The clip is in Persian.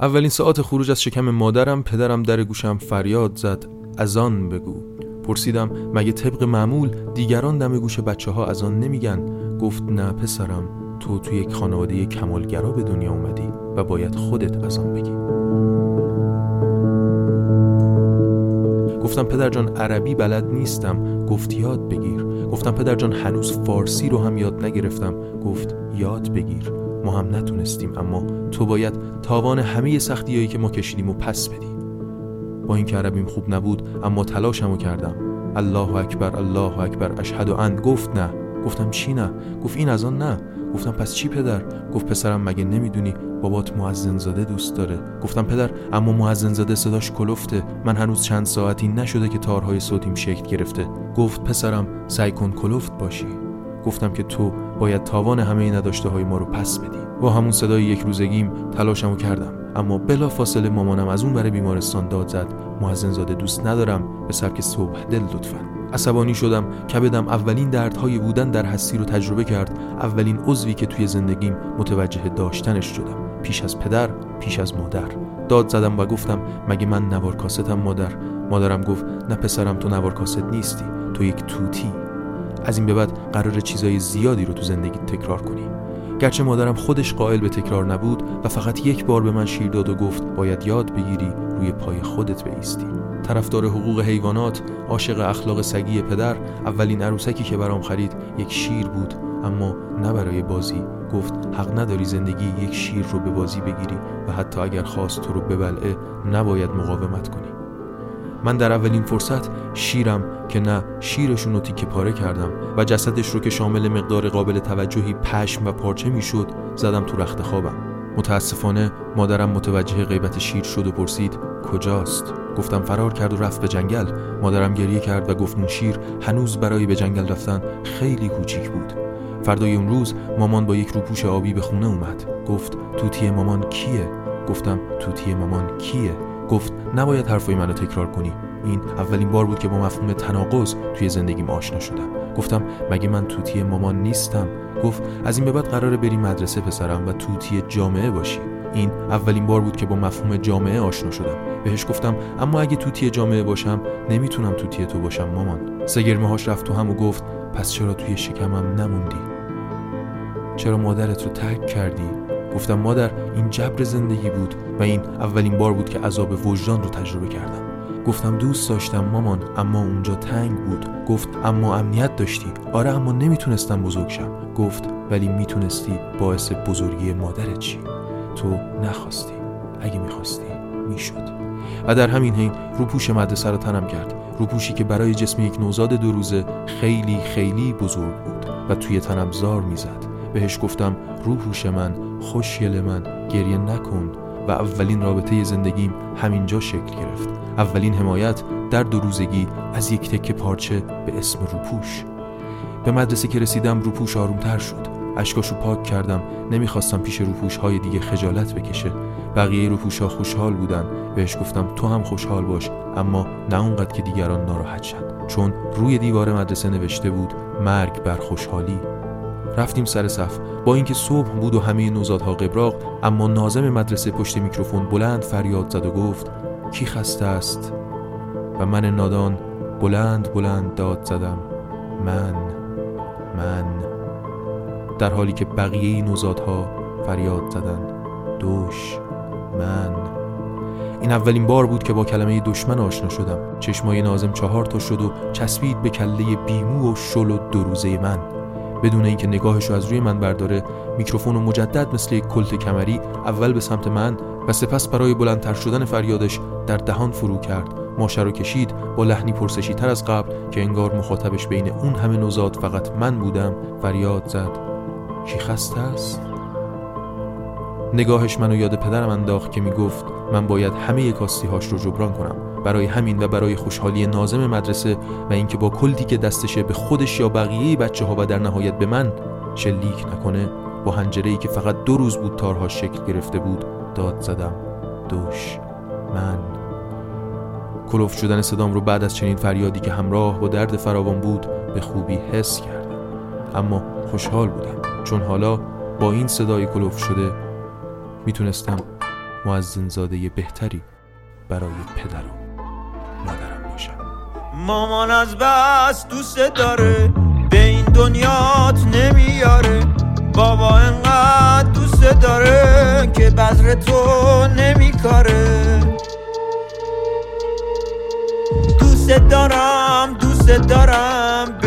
اولین ساعت خروج از شکم مادرم پدرم در گوشم فریاد زد. از آن بگو. پرسیدم مگه طبق معمول دیگران دم گوش بچه ها از آن نمیگن؟ گفت نه پسرم. تو توی یک خانواده کمالگرا به دنیا اومدی و باید خودت از آن بگی. گفتم پدر جان عربی بلد نیستم. گفت یاد بگیر. گفتم پدر جان هنوز فارسی رو هم یاد نگرفتم. گفت یاد بگیر. ما هم نتونستیم اما تو باید تاوان همه سختیایی که ما کشیدیم و پس بدی. با اینکه عربیم خوب نبود اما تلاشمو کردم. الله اکبر الله اکبر اشهد ان. گفت نه. گفتم چی نه؟ گفت این از آن نه. گفتم پس چی پدر؟ گفت پسرم مگه نمی‌دونی؟ بابات معزن زاده دوست داره. گفتم پدر اما معزن زاده صداش کلفته. من هنوز چند ساعتی نشده که تارهای صوتیم شکل گرفته. گفت پسرم سعی کن کلفت باشی. گفتم که تو باید تاوان همه نداشته های ما رو پس بدی. با همون صدای یک روزگیم تلاشمو کردم. اما بلا فاصله مامانم از اون برای بیمارستان داد زد. معزن زاده دوست ندارم. به سبک صبح دل لطفا. عصبانی شدم. کبدم اولین دردهای بودن در هستی رو تجربه کرد. اولین عضوی که توی زندگیم متوجه داشتنش شدم. پیش از پدر پیش از مادر. داد زدم و گفتم مگه من نوار کاستم مادر؟ مادرم گفت نه پسرم تو نوار کاست نیستی. تو یک توتی. از این به بعد قرار چیزای زیادی رو تو زندگی تکرار کنی. گرچه مادرم خودش قائل به تکرار نبود و فقط یک بار به من شیر داد و گفت باید یاد بگیری روی پای خودت بیستی طرفدار حقوق حیوانات عاشق اخلاق سگی پدر اولین عروسکی که برام خرید یک شیر بود اما نه برای بازی. گفت حق نداری زندگی یک شیر رو به بازی بگیری و حتی اگر خواست تو رو ببلعه نباید مقاومت کنی. من در اولین فرصت شیرم که نه شیرشون رو تیکه پاره کردم و جسدش رو که شامل مقدار قابل توجهی پشم و پارچه می‌شد زدم تو رخت خوابم. متاسفانه مادرم متوجه غیبت شیر شد و پرسید کجاست؟ گفتم فرار کرد و رفت به جنگل. مادرم گریه کرد و گفت اون شیر هنوز برای به جنگل رفتن خیلی کوچیک بود. فردای اون روز مامان با یک روپوش آبی به خونه اومد. گفت توتی مامان کیه؟ گفتم توتی مامان کیه؟ گفت نباید حرفای منو تکرار کنی. این اولین بار بود که با مفهوم تناقض توی زندگیم آشنا شدم. گفتم مگه من توتی مامان نیستم؟ گفت از این به بعد قراره بری مدرسه پسرم و توتی جامعه باشی. این اولین بار بود که با مفهوم جامعه آشنا شدم. بهش گفتم اما اگه توتی جامعه باشم نمی‌تونم توتی تو باشم مامان. سگرمه هاش رفت تو هم و گفت پس چرا توی شکمم نموندی؟ چرا مادرت رو ترک کردی؟ گفتم مادر این جبر زندگی بود و این اولین بار بود که عذاب وجدان رو تجربه کردم. گفتم دوست داشتم مامان اما اونجا تنگ بود. گفت اما امنیت داشتی؟ آره اما نمی‌تونستم بزرگ شم. گفت ولی می‌تونستی باعث بزرگی مادرت چی تو نخواستی. اگه می‌خواستی می‌شد. و در همین حین روپوش مدرسه رو تنم کرد. روپوشی که برای جسم یک نوزاد دو روزه خیلی خیلی بزرگ بود و توی تنم زار می‌زد. بهش گفتم روپوش من خوشگل من گریه نکن و اولین رابطه زندگیم همینجا شکل گرفت. اولین حمایت در دو روزگی از یک تکه پارچه به اسم روپوش. به مدرسه که رسیدم روپوش آرومتر شد. اشکاشو پاک کردم. نمی‌خواستم پیش روپوش های دیگه خجالت بکشه. بقیه روپوش ها خوشحال بودن. بهش گفتم تو هم خوشحال باش اما نه اونقدر که دیگران ناراحت شن. چون روی دیوار مدرسه نوشته بود مرگ بر خوشحالی. رفتیم سر صف. با اینکه صبح بود و همه نوزادها قبراق اما نازم مدرسه پشت میکروفون بلند فریاد زد و گفت کی خسته است؟ و من نادان بلند بلند داد زدم من من. در حالی که بقیه نوزادها فریاد زدن دوش من. این اولین بار بود که با کلمه دشمن آشنا شدم. چشمای نازم چهار تا شد و چسبید به کله بیمو و شل و دو روزه من. بدون اینکه نگاهش از روی من برداره میکروفون و مجدد مثل یک کلت کمری اول به سمت من و سپس برای بلندتر شدن فریادش در دهان فرو کرد. ماشه رو کشید با لحنی پرسشی تر از قبل که انگار مخاطبش بین اون همه نوزاد فقط من بودم فریاد زد. کی خسته است؟ نگاهش منو یاد پدرم انداخت که می‌گفت من باید همه کاستی هاش رو جبران کنم برای همین و برای خوشحالی نازم مدرسه و اینکه با کلتی که دستشه به خودش یا بقیه بچه ها و در نهایت به من شلیک نکنه با هنجره که فقط دو روز بود تارها شکل گرفته بود داد زدم دوش من. کلوف شدن صدام رو بعد از چنین فریادی که همراه با درد فراوان بود به خوبی حس کردم. اما خوشحال بودم چون حالا با این صدای کلوف شده می‌تونستم معزن زاده بهتری برای پدر و مادرم باشم. مامان از بس دوست داره به این دنیات نمیاره. بابا انقدر دوست داره که بذر تو نمیکاره. دوست دارم دوست دارم